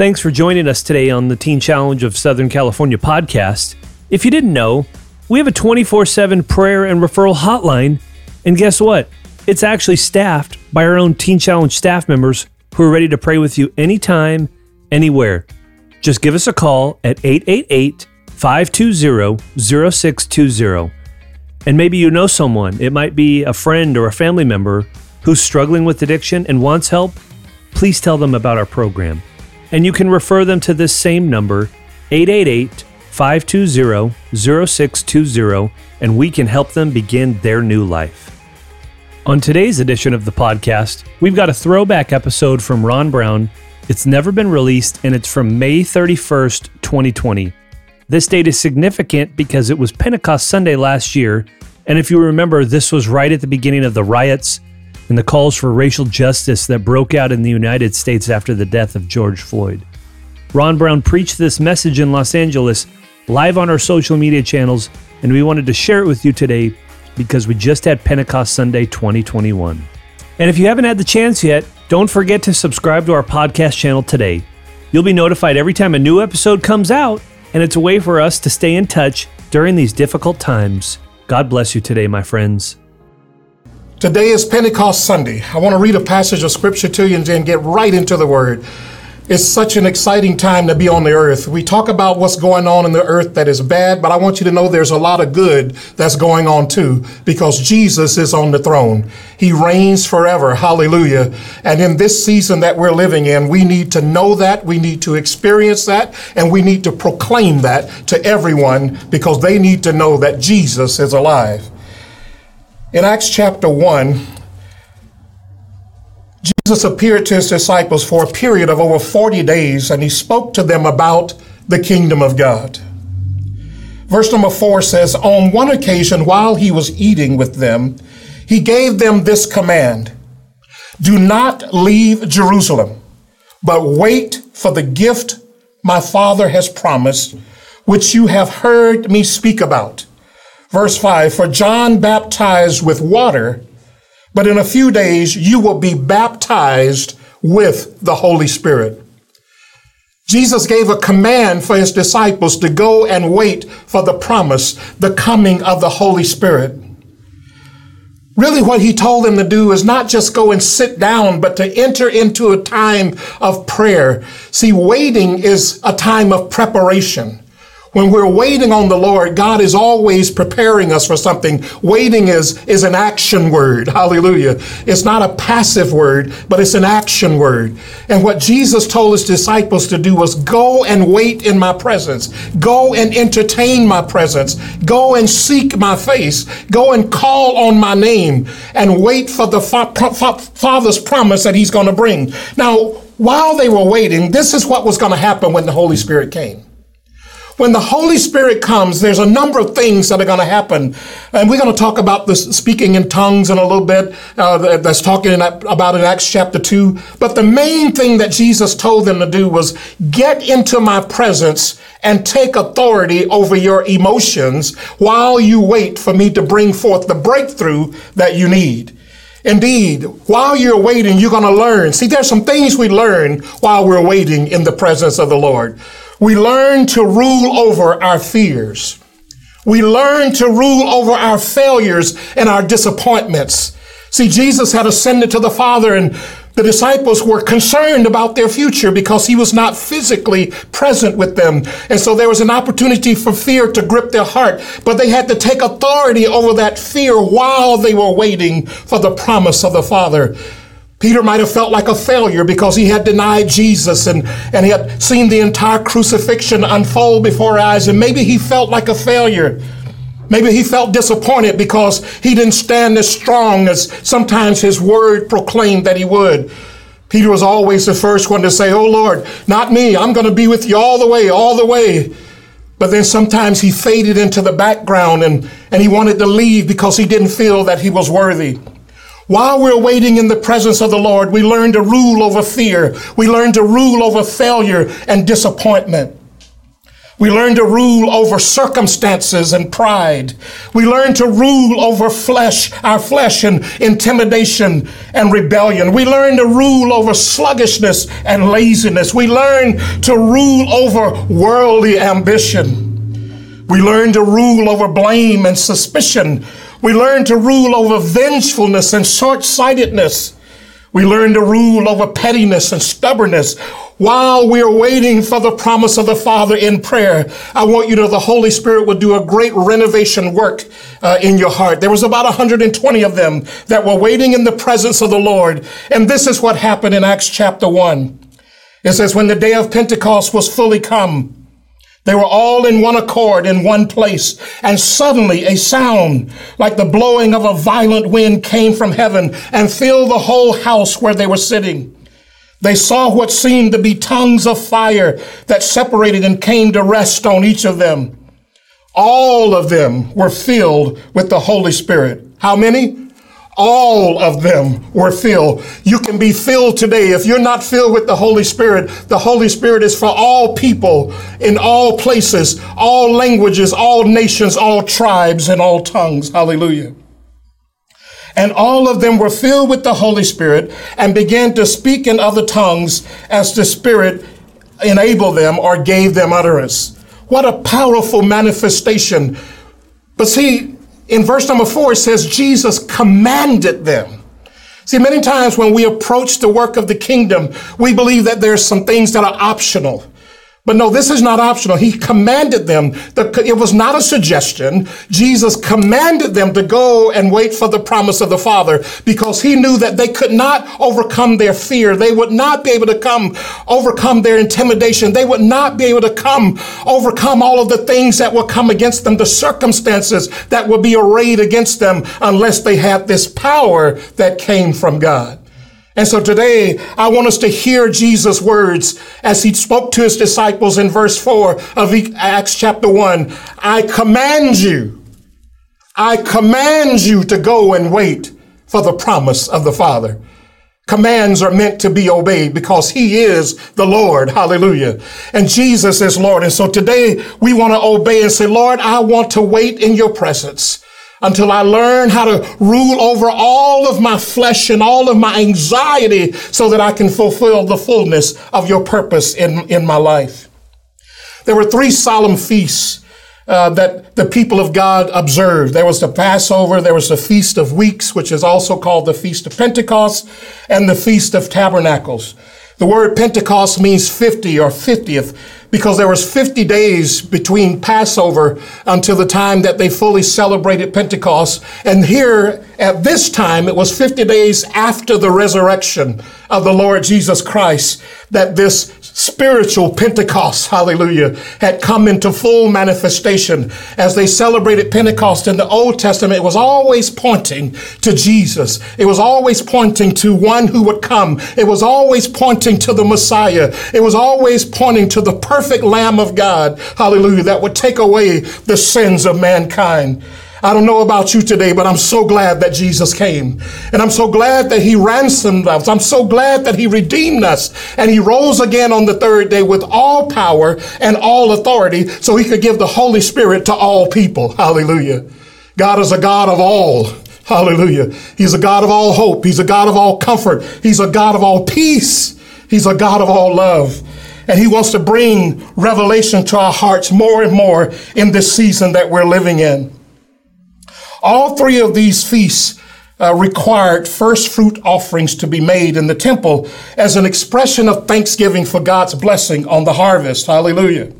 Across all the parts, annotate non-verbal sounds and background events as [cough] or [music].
Thanks for joining us today on the Teen Challenge of Southern California podcast. If you didn't know, we have a 24 7 prayer and referral hotline. And guess what? It's actually staffed by our own Teen Challenge staff members who are ready to pray with you anytime, anywhere. Just give us a call at 888 520 0620. And maybe you know someone, it might be a friend or a family member who's struggling with addiction and wants help. Please tell them about our program. And you can refer them to this same number, 888 520 0620, and we can help them begin their new life. On today's edition of the podcast, we've got a throwback episode from Ron Brown. It's never been released, and it's from May 31st, 2020. This date is significant because it was Pentecost Sunday last year, and if you remember, this was right at the beginning of the riots and the calls for racial justice that broke out in the United States after the death of George Floyd. Ron Brown preached this message in Los Angeles live on our social media channels, and we wanted to share it with you today because we just had Pentecost Sunday 2021. And if you haven't had the chance yet, don't forget to subscribe to our podcast channel today. You'll be notified every time a new episode comes out, and it's a way for us to stay in touch during these difficult times. God bless you today, my friends. Today is Pentecost Sunday. I want to read a passage of scripture to you and then get right into the word. It's such an exciting time to be on the earth. We talk about what's going on in the earth that is bad, but I want you to know there's a lot of good that's going on too, because Jesus is on the throne. He reigns forever. Hallelujah. And in this season that we're living in, we need to know that, we need to experience that, and we need to proclaim that to everyone because they need to know that Jesus is alive. In Acts chapter 1, Jesus appeared to his disciples for a period of over 40 days and he spoke to them about the kingdom of God. Verse number 4 says, On one occasion, while he was eating with them, he gave them this command Do not leave Jerusalem, but wait for the gift my Father has promised, which you have heard me speak about. Verse 5 For John baptized with water but in a few days, you will be baptized with the Holy Spirit. Jesus gave a command for his disciples to go and wait for the promise, the coming of the Holy Spirit. Really, what he told them to do is not just go and sit down, but to enter into a time of prayer. See, waiting is a time of preparation. When we're waiting on the Lord, God is always preparing us for something. Waiting is, is an action word. [laughs] Hallelujah. It's not a passive word, but it's an action word. And what Jesus told his disciples to do was go and wait in my presence. Go and entertain my presence. Go and seek my face. Go and call on my name and wait for the fa- fa- Father's promise that he's going to bring. Now, while they were waiting, this is what was going to happen when the Holy Spirit came when the Holy Spirit comes, there's a number of things that are going to happen. And we're going to talk about this speaking in tongues in a little bit. Uh, that's talking about in Acts chapter 2. But the main thing that Jesus told them to do was get into my presence and take authority over your emotions while you wait for me to bring forth the breakthrough that you need. Indeed, while you're waiting, you're going to learn. See, there's some things we learn while we're waiting in the presence of the Lord. We learn to rule over our fears. We learn to rule over our failures and our disappointments. See, Jesus had ascended to the Father and the disciples were concerned about their future because he was not physically present with them. And so there was an opportunity for fear to grip their heart, but they had to take authority over that fear while they were waiting for the promise of the Father. Peter might have felt like a failure because he had denied Jesus and, and he had seen the entire crucifixion unfold before his eyes, and maybe he felt like a failure. Maybe he felt disappointed because he didn't stand as strong as sometimes his word proclaimed that he would. Peter was always the first one to say, Oh Lord, not me. I'm going to be with you all the way, all the way. But then sometimes he faded into the background and, and he wanted to leave because he didn't feel that he was worthy. While we're waiting in the presence of the Lord, we learn to rule over fear. We learn to rule over failure and disappointment. We learn to rule over circumstances and pride. We learn to rule over flesh, our flesh and intimidation and rebellion. We learn to rule over sluggishness and laziness. We learn to rule over worldly ambition. We learn to rule over blame and suspicion. We learn to rule over vengefulness and short sightedness. We learn to rule over pettiness and stubbornness while we are waiting for the promise of the Father in prayer. I want you to know the Holy Spirit will do a great renovation work uh, in your heart. There was about 120 of them that were waiting in the presence of the Lord. And this is what happened in Acts chapter 1. It says, when the day of Pentecost was fully come, they were all in one accord in one place. And suddenly a sound like the blowing of a violent wind came from heaven and filled the whole house where they were sitting. They saw what seemed to be tongues of fire that separated and came to rest on each of them. All of them were filled with the Holy Spirit. How many? All of them were filled. You can be filled today. If you're not filled with the Holy Spirit, the Holy Spirit is for all people in all places, all languages, all nations, all tribes, and all tongues. Hallelujah. And all of them were filled with the Holy Spirit and began to speak in other tongues as the Spirit enabled them or gave them utterance. What a powerful manifestation. But see, in verse number four, it says, Jesus commanded them. See, many times when we approach the work of the kingdom, we believe that there's some things that are optional. But no, this is not optional. He commanded them. it was not a suggestion. Jesus commanded them to go and wait for the promise of the Father because he knew that they could not overcome their fear. They would not be able to come overcome their intimidation. They would not be able to come overcome all of the things that would come against them, the circumstances that would be arrayed against them unless they had this power that came from God. And so today, I want us to hear Jesus' words as he spoke to his disciples in verse 4 of Acts chapter 1. I command you, I command you to go and wait for the promise of the Father. Commands are meant to be obeyed because he is the Lord. Hallelujah. And Jesus is Lord. And so today we want to obey and say, Lord, I want to wait in your presence until I learn how to rule over all of my flesh and all of my anxiety so that I can fulfill the fullness of your purpose in, in my life. There were three solemn feasts uh, that the people of God observed. There was the Passover, there was the Feast of Weeks, which is also called the Feast of Pentecost, and the Feast of Tabernacles. The word Pentecost means 50 or 50th because there was 50 days between Passover until the time that they fully celebrated Pentecost. And here at this time, it was 50 days after the resurrection of the Lord Jesus Christ that this spiritual Pentecost, hallelujah, had come into full manifestation. As they celebrated Pentecost in the Old Testament, it was always pointing to Jesus. It was always pointing to one who would come. It was always pointing to the Messiah. It was always pointing to the perfect Lamb of God, hallelujah, that would take away the sins of mankind. I don't know about you today, but I'm so glad that Jesus came. And I'm so glad that he ransomed us. I'm so glad that he redeemed us. And he rose again on the third day with all power and all authority so he could give the Holy Spirit to all people. Hallelujah. God is a God of all. Hallelujah. He's a God of all hope. He's a God of all comfort. He's a God of all peace. He's a God of all love. And he wants to bring revelation to our hearts more and more in this season that we're living in. All three of these feasts uh, required first fruit offerings to be made in the temple as an expression of thanksgiving for God's blessing on the harvest. Hallelujah.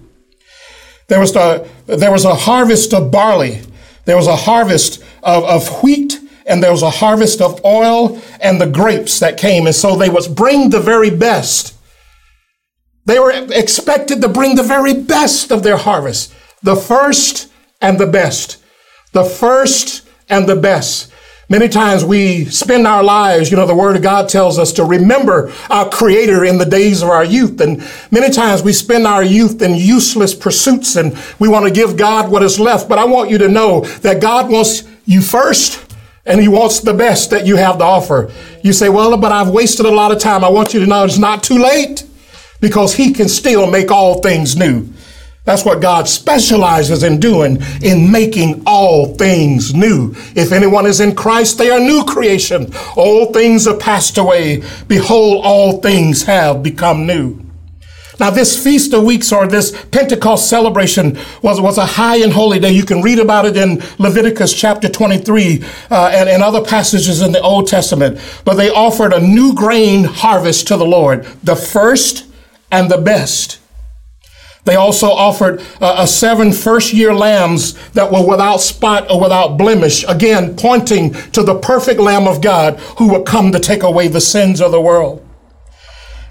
There was, the, there was a harvest of barley. There was a harvest of, of wheat and there was a harvest of oil and the grapes that came. And so they would bring the very best. They were expected to bring the very best of their harvest, the first and the best the first and the best. Many times we spend our lives, you know, the Word of God tells us to remember our Creator in the days of our youth. And many times we spend our youth in useless pursuits and we want to give God what is left. But I want you to know that God wants you first and He wants the best that you have to offer. You say, well, but I've wasted a lot of time. I want you to know it's not too late because He can still make all things new. That's what God specializes in doing, in making all things new. If anyone is in Christ, they are new creation. All things are passed away. Behold, all things have become new. Now, this Feast of Weeks or this Pentecost celebration was, was a high and holy day. You can read about it in Leviticus chapter 23 uh, and, and other passages in the Old Testament. But they offered a new grain harvest to the Lord, the first and the best. They also offered uh, a seven first year lambs that were without spot or without blemish, again, pointing to the perfect Lamb of God who would come to take away the sins of the world.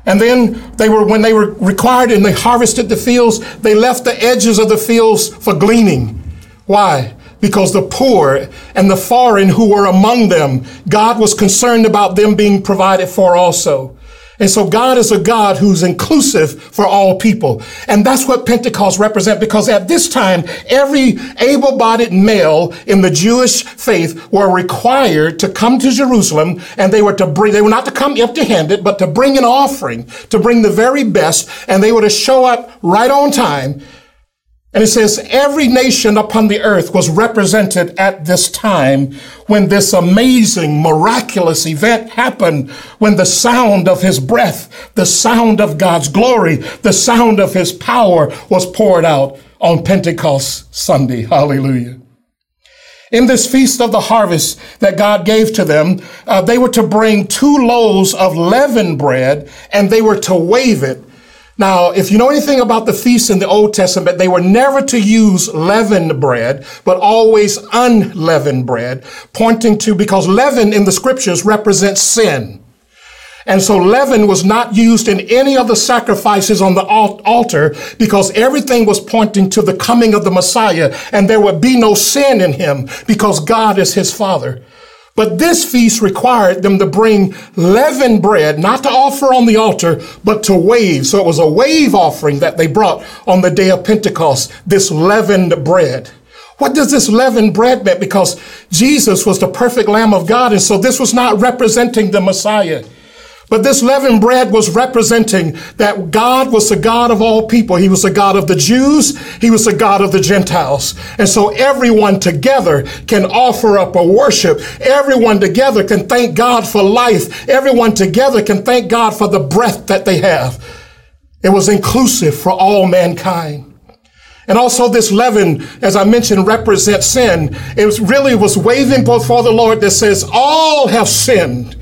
And then they were, when they were required and they harvested the fields, they left the edges of the fields for gleaning. Why? Because the poor and the foreign who were among them, God was concerned about them being provided for also. And so God is a God who's inclusive for all people. And that's what Pentecost represents because at this time, every able-bodied male in the Jewish faith were required to come to Jerusalem and they were to bring, they were not to come empty-handed, but to bring an offering, to bring the very best, and they were to show up right on time and it says every nation upon the earth was represented at this time when this amazing, miraculous event happened, when the sound of his breath, the sound of God's glory, the sound of his power was poured out on Pentecost Sunday. Hallelujah. In this feast of the harvest that God gave to them, uh, they were to bring two loaves of leavened bread and they were to wave it now, if you know anything about the feasts in the Old Testament, they were never to use leavened bread, but always unleavened bread, pointing to, because leaven in the scriptures represents sin. And so leaven was not used in any of the sacrifices on the altar because everything was pointing to the coming of the Messiah and there would be no sin in him because God is his father. But this feast required them to bring leavened bread, not to offer on the altar, but to wave. So it was a wave offering that they brought on the day of Pentecost, this leavened bread. What does this leavened bread mean? Because Jesus was the perfect Lamb of God, and so this was not representing the Messiah. But this leavened bread was representing that God was the God of all people. He was the God of the Jews. He was the God of the Gentiles. And so everyone together can offer up a worship. Everyone together can thank God for life. Everyone together can thank God for the breath that they have. It was inclusive for all mankind. And also this leaven, as I mentioned, represents sin. It was really was waving before the Lord that says, all have sinned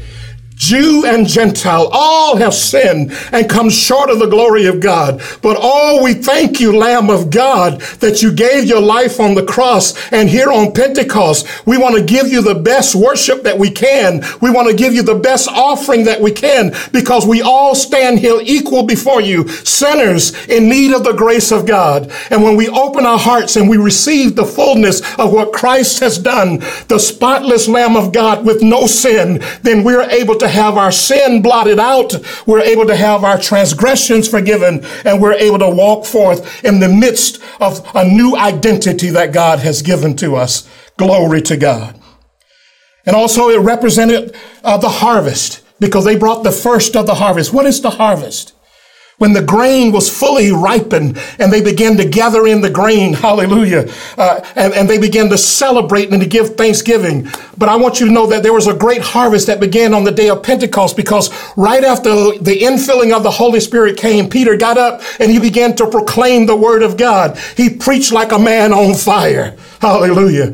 Jew and Gentile, all have sinned and come short of the glory of God. But oh, we thank you, Lamb of God, that you gave your life on the cross. And here on Pentecost, we want to give you the best worship that we can. We want to give you the best offering that we can because we all stand here equal before you, sinners in need of the grace of God. And when we open our hearts and we receive the fullness of what Christ has done, the spotless Lamb of God with no sin, then we're able to to have our sin blotted out. We're able to have our transgressions forgiven and we're able to walk forth in the midst of a new identity that God has given to us. Glory to God. And also it represented uh, the harvest because they brought the first of the harvest. What is the harvest? When the grain was fully ripened and they began to gather in the grain, hallelujah, uh, and, and they began to celebrate and to give thanksgiving. But I want you to know that there was a great harvest that began on the day of Pentecost because right after the infilling of the Holy Spirit came, Peter got up and he began to proclaim the word of God. He preached like a man on fire. Hallelujah.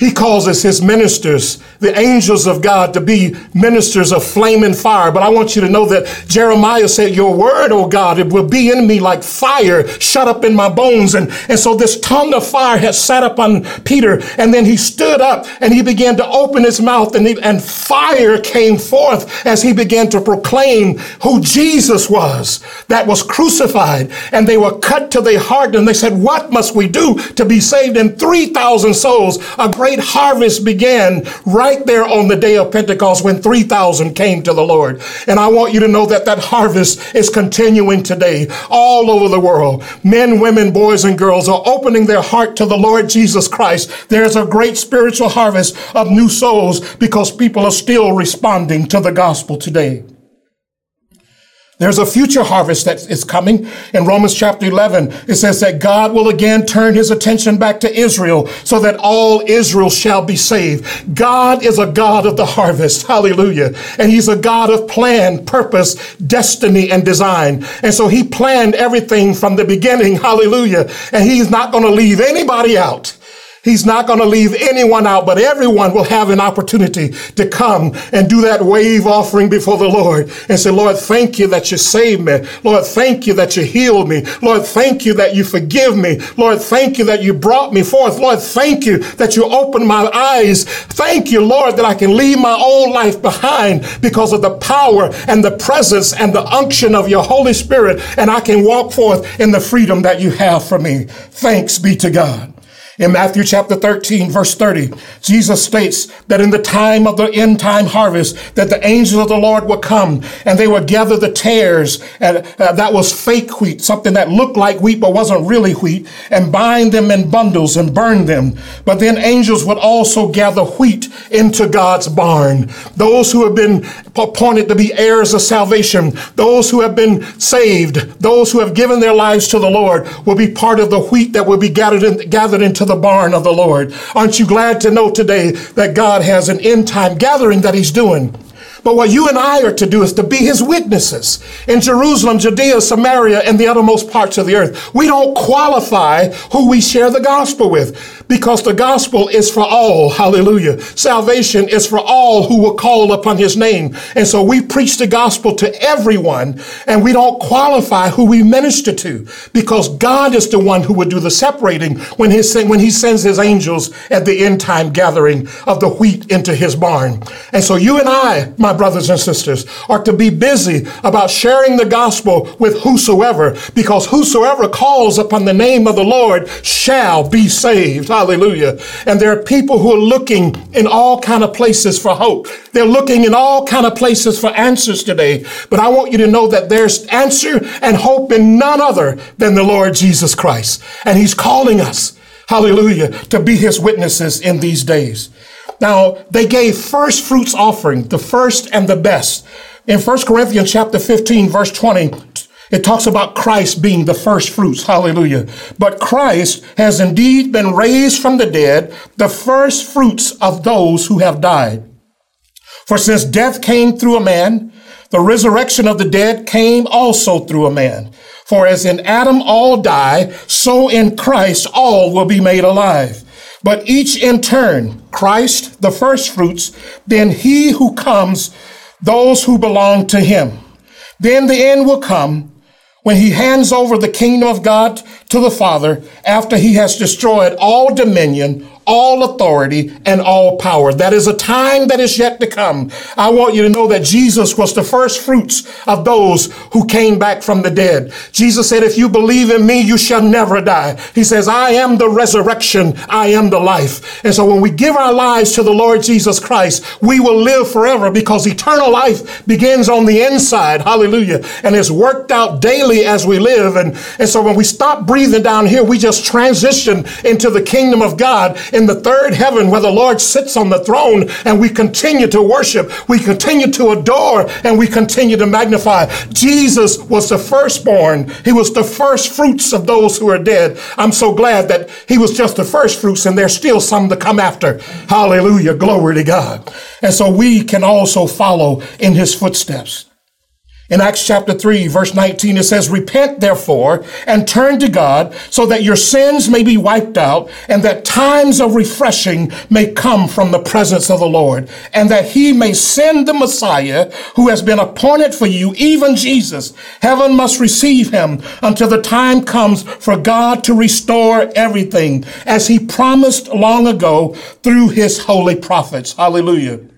He causes his ministers, the angels of God, to be ministers of flame and fire. But I want you to know that Jeremiah said, Your word, O God, it will be in me like fire shut up in my bones. And, and so this tongue of fire had sat up on Peter. And then he stood up and he began to open his mouth and, he, and fire came forth as he began to proclaim who Jesus was that was crucified. And they were cut to their heart and they said, What must we do to be saved? And 3,000 souls, a great harvest began right there on the day of Pentecost when 3,000 came to the Lord. And I want you to know that that harvest is continuing today all over the world. Men, women, boys, and girls are opening their heart to the Lord Jesus Christ. There's a great spiritual harvest of new souls because people are still responding to the gospel today. There's a future harvest that is coming. In Romans chapter 11, it says that God will again turn his attention back to Israel so that all Israel shall be saved. God is a God of the harvest. Hallelujah. And he's a God of plan, purpose, destiny, and design. And so he planned everything from the beginning. Hallelujah. And he's not going to leave anybody out. He's not going to leave anyone out, but everyone will have an opportunity to come and do that wave offering before the Lord and say, Lord, thank you that you saved me. Lord, thank you that you healed me. Lord, thank you that you forgive me. Lord, thank you that you brought me forth. Lord, thank you that you opened my eyes. Thank you, Lord, that I can leave my old life behind because of the power and the presence and the unction of your Holy Spirit. And I can walk forth in the freedom that you have for me. Thanks be to God. In Matthew chapter 13, verse 30, Jesus states that in the time of the end time harvest, that the angels of the Lord would come and they would gather the tares, and uh, that was fake wheat, something that looked like wheat but wasn't really wheat, and bind them in bundles and burn them. But then angels would also gather wheat into God's barn. Those who have been appointed to be heirs of salvation, those who have been saved, those who have given their lives to the Lord will be part of the wheat that will be gathered, in, gathered into the barn of the Lord. Aren't you glad to know today that God has an end time gathering that He's doing? But what you and I are to do is to be his witnesses in Jerusalem, Judea, Samaria, and the uttermost parts of the earth. We don't qualify who we share the gospel with because the gospel is for all. Hallelujah. Salvation is for all who will call upon his name. And so we preach the gospel to everyone and we don't qualify who we minister to because God is the one who would do the separating when, his, when he sends his angels at the end time gathering of the wheat into his barn. And so you and I, my brothers and sisters, are to be busy about sharing the gospel with whosoever, because whosoever calls upon the name of the Lord shall be saved. Hallelujah. And there are people who are looking in all kind of places for hope. They're looking in all kind of places for answers today. But I want you to know that there's answer and hope in none other than the Lord Jesus Christ. And he's calling us, hallelujah, to be his witnesses in these days. Now, they gave first fruits offering, the first and the best. In 1 Corinthians chapter 15, verse 20, it talks about Christ being the first fruits. Hallelujah. But Christ has indeed been raised from the dead, the first fruits of those who have died. For since death came through a man, the resurrection of the dead came also through a man. For as in Adam all die, so in Christ all will be made alive but each in turn, Christ the first fruits, then he who comes, those who belong to him. Then the end will come when he hands over the kingdom of God to the Father after he has destroyed all dominion, all authority and all power. That is a time that is yet to come. I want you to know that Jesus was the first fruits of those who came back from the dead. Jesus said, if you believe in me, you shall never die. He says, I am the resurrection. I am the life. And so when we give our lives to the Lord Jesus Christ, we will live forever because eternal life begins on the inside. Hallelujah. And is worked out daily as we live. And, and so when we stop breathing down here, we just transition into the kingdom of God in the third heaven where the Lord sits on the throne and we continue to worship, we continue to adore, and we continue to magnify. Jesus was the firstborn. He was the first fruits of those who are dead. I'm so glad that he was just the first fruits and there's still some to come after. Hallelujah. Glory to God. And so we can also follow in his footsteps. In Acts chapter 3, verse 19, it says, Repent therefore and turn to God so that your sins may be wiped out and that times of refreshing may come from the presence of the Lord and that he may send the Messiah who has been appointed for you, even Jesus. Heaven must receive him until the time comes for God to restore everything as he promised long ago through his holy prophets. Hallelujah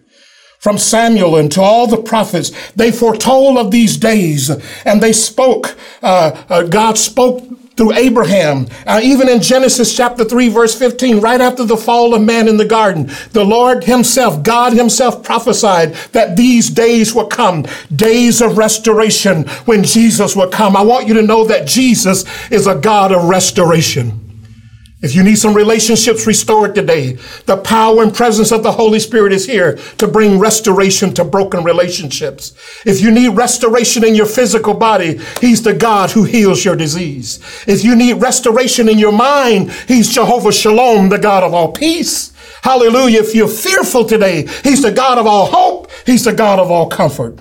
from Samuel and to all the prophets. They foretold of these days and they spoke. Uh, uh, God spoke through Abraham. Uh, even in Genesis chapter 3, verse 15, right after the fall of man in the garden, the Lord Himself, God Himself prophesied that these days will come, days of restoration when Jesus will come. I want you to know that Jesus is a God of restoration. If you need some relationships restored today, the power and presence of the Holy Spirit is here to bring restoration to broken relationships. If you need restoration in your physical body, He's the God who heals your disease. If you need restoration in your mind, He's Jehovah Shalom, the God of all peace. Hallelujah. If you're fearful today, He's the God of all hope. He's the God of all comfort.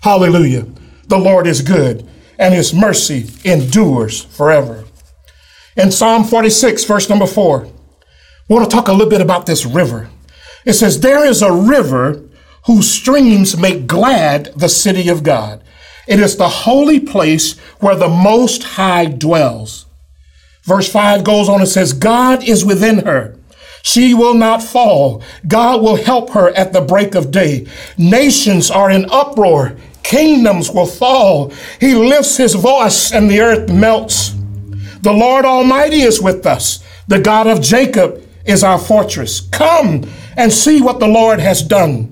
Hallelujah. The Lord is good and His mercy endures forever. In Psalm 46, verse number four, we want to talk a little bit about this river. It says, There is a river whose streams make glad the city of God. It is the holy place where the Most High dwells. Verse 5 goes on and says, God is within her. She will not fall. God will help her at the break of day. Nations are in uproar. Kingdoms will fall. He lifts his voice and the earth melts. The Lord Almighty is with us. The God of Jacob is our fortress. Come and see what the Lord has done.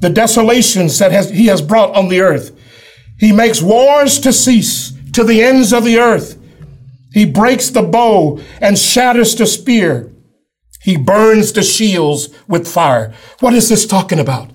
The desolations that has, he has brought on the earth. He makes wars to cease to the ends of the earth. He breaks the bow and shatters the spear. He burns the shields with fire. What is this talking about?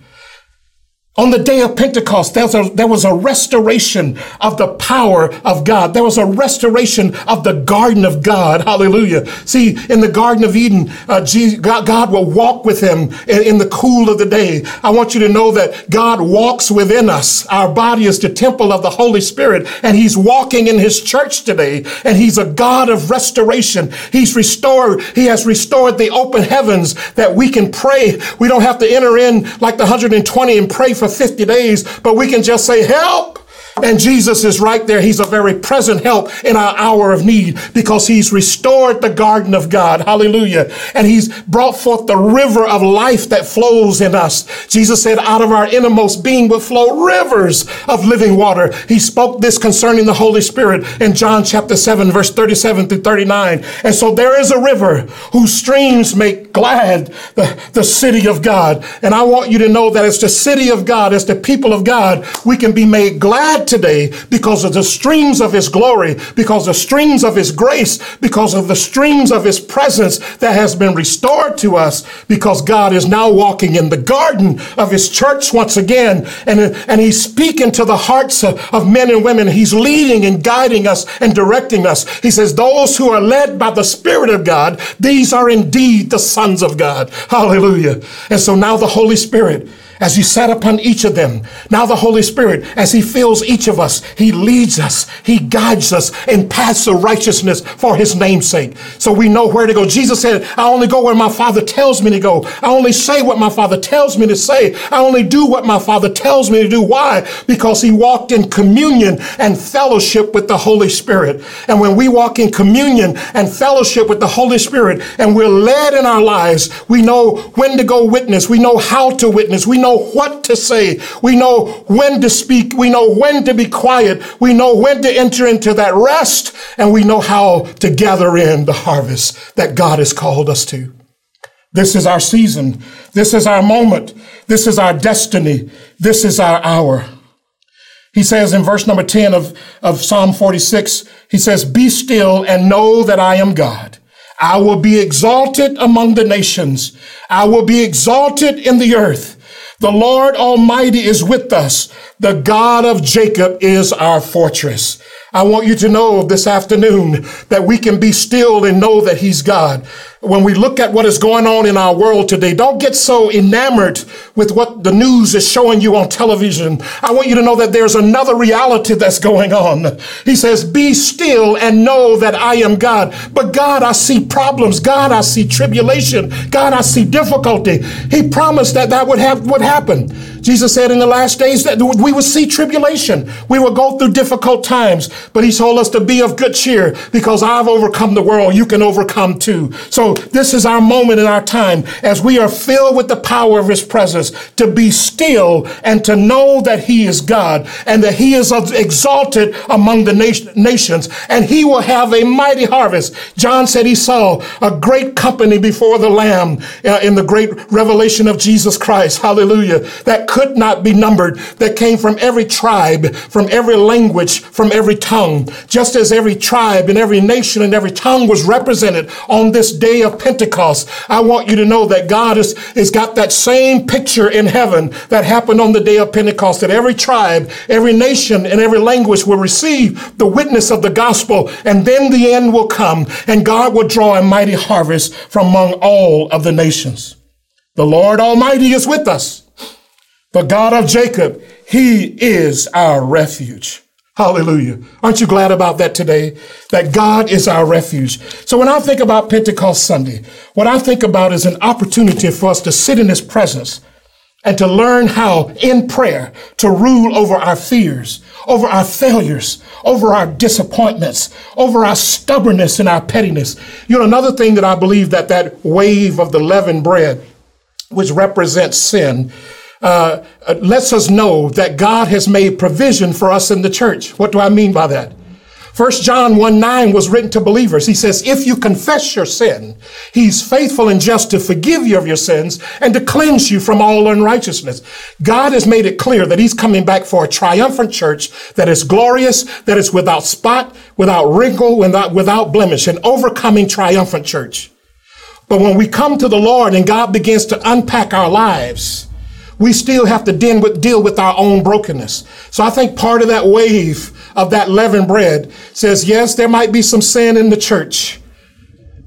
On the day of Pentecost, there was, a, there was a restoration of the power of God. There was a restoration of the garden of God. Hallelujah. See, in the Garden of Eden, uh, Jesus, God, God, will walk with him in, in, the cool of the day. I want you to know that God walks within us. Our body is the temple of the Holy Spirit, and he's walking in his church today, and he's a God of restoration. He's restored, he has restored the open heavens that we can pray. We don't have to enter in like the 120 and pray for 50 days, but we can just say, help. And Jesus is right there. He's a very present help in our hour of need because he's restored the garden of God. Hallelujah. And he's brought forth the river of life that flows in us. Jesus said, out of our innermost being will flow rivers of living water. He spoke this concerning the Holy Spirit in John chapter 7, verse 37 through 39. And so there is a river whose streams make glad the, the city of God. And I want you to know that as the city of God, as the people of God, we can be made glad today because of the streams of His glory, because the streams of His grace, because of the streams of His presence that has been restored to us, because God is now walking in the garden of His church once again, and, and He's speaking to the hearts of, of men and women. He's leading and guiding us and directing us. He says, Those who are led by the Spirit of God, these are indeed the sons of God. Hallelujah. And so now the Holy Spirit as He sat upon each of them. Now the Holy Spirit, as He fills each of us, He leads us, He guides us in paths of righteousness for His name's sake. So we know where to go. Jesus said, I only go where my Father tells me to go. I only say what my Father tells me to say. I only do what my Father tells me to do. Why? Because He walked in communion and fellowship with the Holy Spirit. And when we walk in communion and fellowship with the Holy Spirit and we're led in our lives, we know when to go witness. We know how to witness. We know what to say. We know when to speak. We know when to be quiet. We know when to enter into that rest. And we know how to gather in the harvest that God has called us to. This is our season. This is our moment. This is our destiny. This is our hour. He says in verse number 10 of, of Psalm 46, he says, Be still and know that I am God. I will be exalted among the nations. I will be exalted in the earth. The Lord Almighty is with us. The God of Jacob is our fortress. I want you to know this afternoon that we can be still and know that He's God. When we look at what is going on in our world today, don't get so enamored with what the news is showing you on television. I want you to know that there's another reality that's going on. He says, Be still and know that I am God. But God, I see problems. God, I see tribulation. God, I see difficulty. He promised that that would have would happen. Jesus said in the last days that we would see tribulation. We will go through difficult times, but he told us to be of good cheer because I've overcome the world. You can overcome too. So this is our moment in our time as we are filled with the power of his presence to be still and to know that he is God and that he is exalted among the nations and he will have a mighty harvest. John said he saw a great company before the lamb uh, in the great revelation of Jesus Christ. Hallelujah. That could not be numbered, that came from every tribe, from every language, from every tongue. Just as every tribe and every nation and every tongue was represented on this day of Pentecost, I want you to know that God has, has got that same picture in heaven that happened on the day of Pentecost, that every tribe, every nation, and every language will receive the witness of the gospel, and then the end will come, and God will draw a mighty harvest from among all of the nations. The Lord Almighty is with us. The God of Jacob, He is our refuge. Hallelujah. Aren't you glad about that today? That God is our refuge. So when I think about Pentecost Sunday, what I think about is an opportunity for us to sit in His presence and to learn how in prayer to rule over our fears, over our failures, over our disappointments, over our stubbornness and our pettiness. You know, another thing that I believe that that wave of the leavened bread, which represents sin, uh, uh, lets us know that God has made provision for us in the church. What do I mean by that? First John 1 9 was written to believers. He says, if you confess your sin, he's faithful and just to forgive you of your sins and to cleanse you from all unrighteousness. God has made it clear that he's coming back for a triumphant church that is glorious, that is without spot, without wrinkle, without, without blemish, an overcoming triumphant church. But when we come to the Lord and God begins to unpack our lives, we still have to deal with, deal with our own brokenness. So I think part of that wave of that leavened bread says, yes, there might be some sin in the church,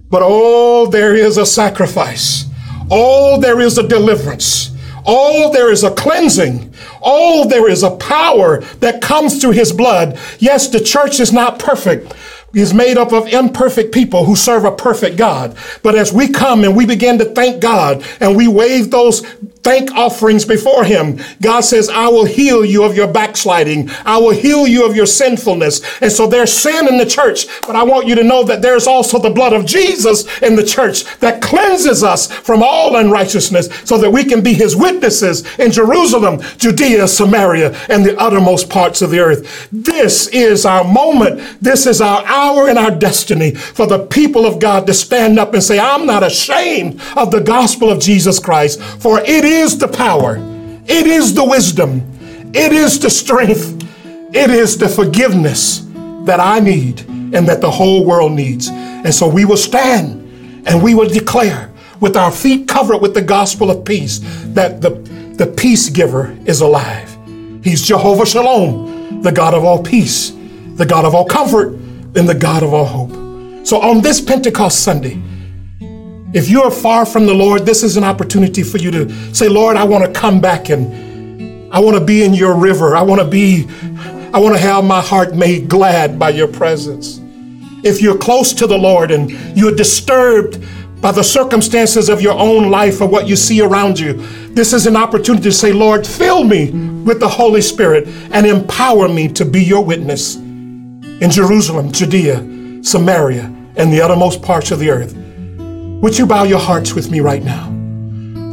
but oh, there is a sacrifice. Oh, there is a deliverance. Oh, there is a cleansing. Oh, there is a power that comes through his blood. Yes, the church is not perfect, is made up of imperfect people who serve a perfect God. But as we come and we begin to thank God and we wave those thank offerings before him. God says, I will heal you of your backsliding. I will heal you of your sinfulness. And so there's sin in the church, but I want you to know that there's also the blood of Jesus in the church that cleanses us from all unrighteousness so that we can be his witnesses in Jerusalem, Judea, Samaria, and the uttermost parts of the earth. This is our moment. This is our hour and our destiny for the people of God to stand up and say, I'm not ashamed of the gospel of Jesus Christ, for it is the power, it is the wisdom, it is the strength, it is the forgiveness that I need and that the whole world needs. And so we will stand and we will declare with our feet covered with the gospel of peace that the, the peace giver is alive. He's Jehovah Shalom, the God of all peace, the God of all comfort, and the God of all hope. So on this Pentecost Sunday, if you are far from the Lord, this is an opportunity for you to say, Lord, I want to come back and I want to be in your river. I want to be, I want to have my heart made glad by your presence. If you're close to the Lord and you're disturbed by the circumstances of your own life or what you see around you, this is an opportunity to say, Lord, fill me with the Holy Spirit and empower me to be your witness in Jerusalem, Judea, Samaria, and the uttermost parts of the earth. Would you bow your hearts with me right now?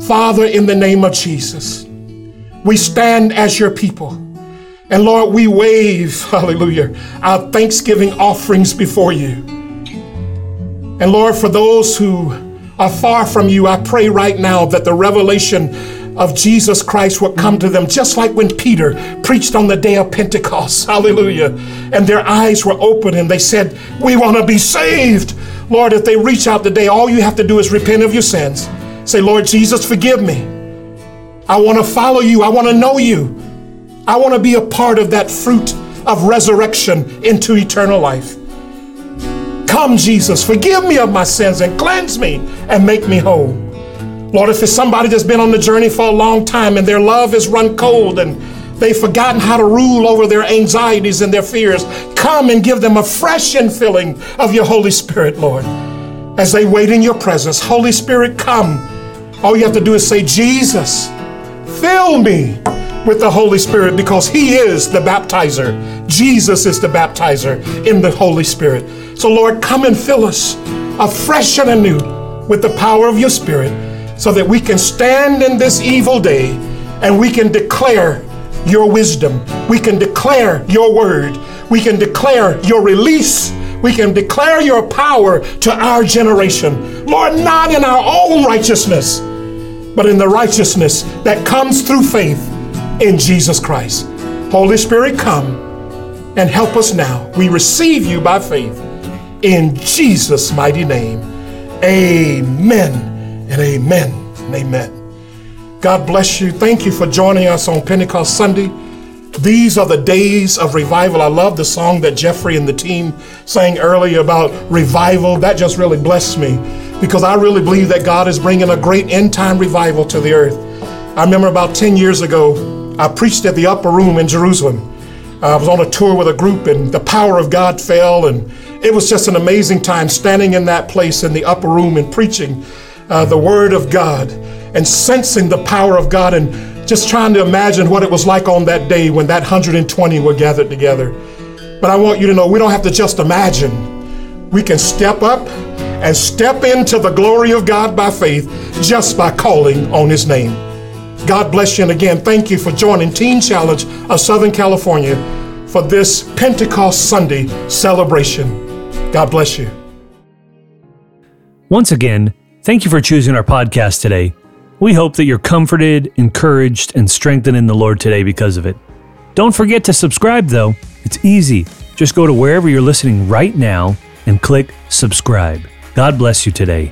Father, in the name of Jesus, we stand as your people. And Lord, we wave, [laughs] hallelujah, our thanksgiving offerings before you. And Lord, for those who are far from you, I pray right now that the revelation of Jesus Christ would come to them, just like when Peter preached on the day of Pentecost. [laughs] Hallelujah. And their eyes were open and they said, We want to be saved. Lord, if they reach out today, all you have to do is repent of your sins. Say, Lord Jesus, forgive me. I want to follow you. I want to know you. I want to be a part of that fruit of resurrection into eternal life. Come, Jesus, forgive me of my sins and cleanse me and make me whole. Lord, if it's somebody that's been on the journey for a long time and their love has run cold and They've forgotten how to rule over their anxieties and their fears. Come and give them a fresh infilling of your Holy Spirit, Lord, as they wait in your presence. Holy Spirit, come. All you have to do is say, Jesus, fill me with the Holy Spirit because He is the baptizer. Jesus is the baptizer in the Holy Spirit. So, Lord, come and fill us afresh and anew with the power of your Spirit so that we can stand in this evil day and we can declare your wisdom. We can declare your word. We can declare your release. We can declare your power to our generation. Lord, not in our own righteousness, but in the righteousness that comes through faith in Jesus Christ. Holy Spirit, come and help us now. We receive you by faith in Jesus' mighty name. Amen and amen and amen. God bless you. Thank you for joining us on Pentecost Sunday. These are the days of revival. I love the song that Jeffrey and the team sang earlier about revival. That just really blessed me because I really believe that God is bringing a great end time revival to the earth. I remember about 10 years ago, I preached at the upper room in Jerusalem. I was on a tour with a group and the power of God fell, and it was just an amazing time standing in that place in the upper room and preaching uh, the Word of God and sensing the power of God and just trying to imagine what it was like on that day when that 120 were gathered together. But I want you to know we don't have to just imagine. We can step up and step into the glory of God by faith just by calling on His name. God bless you. And again, thank you for joining Teen Challenge of Southern California for this Pentecost Sunday celebration. God bless you. Once again, thank you for choosing our podcast today. We hope that you're comforted, encouraged, and strengthened in the Lord today because of it. Don't forget to subscribe, though. It's easy. Just go to wherever you're listening right now and click subscribe. God bless you today.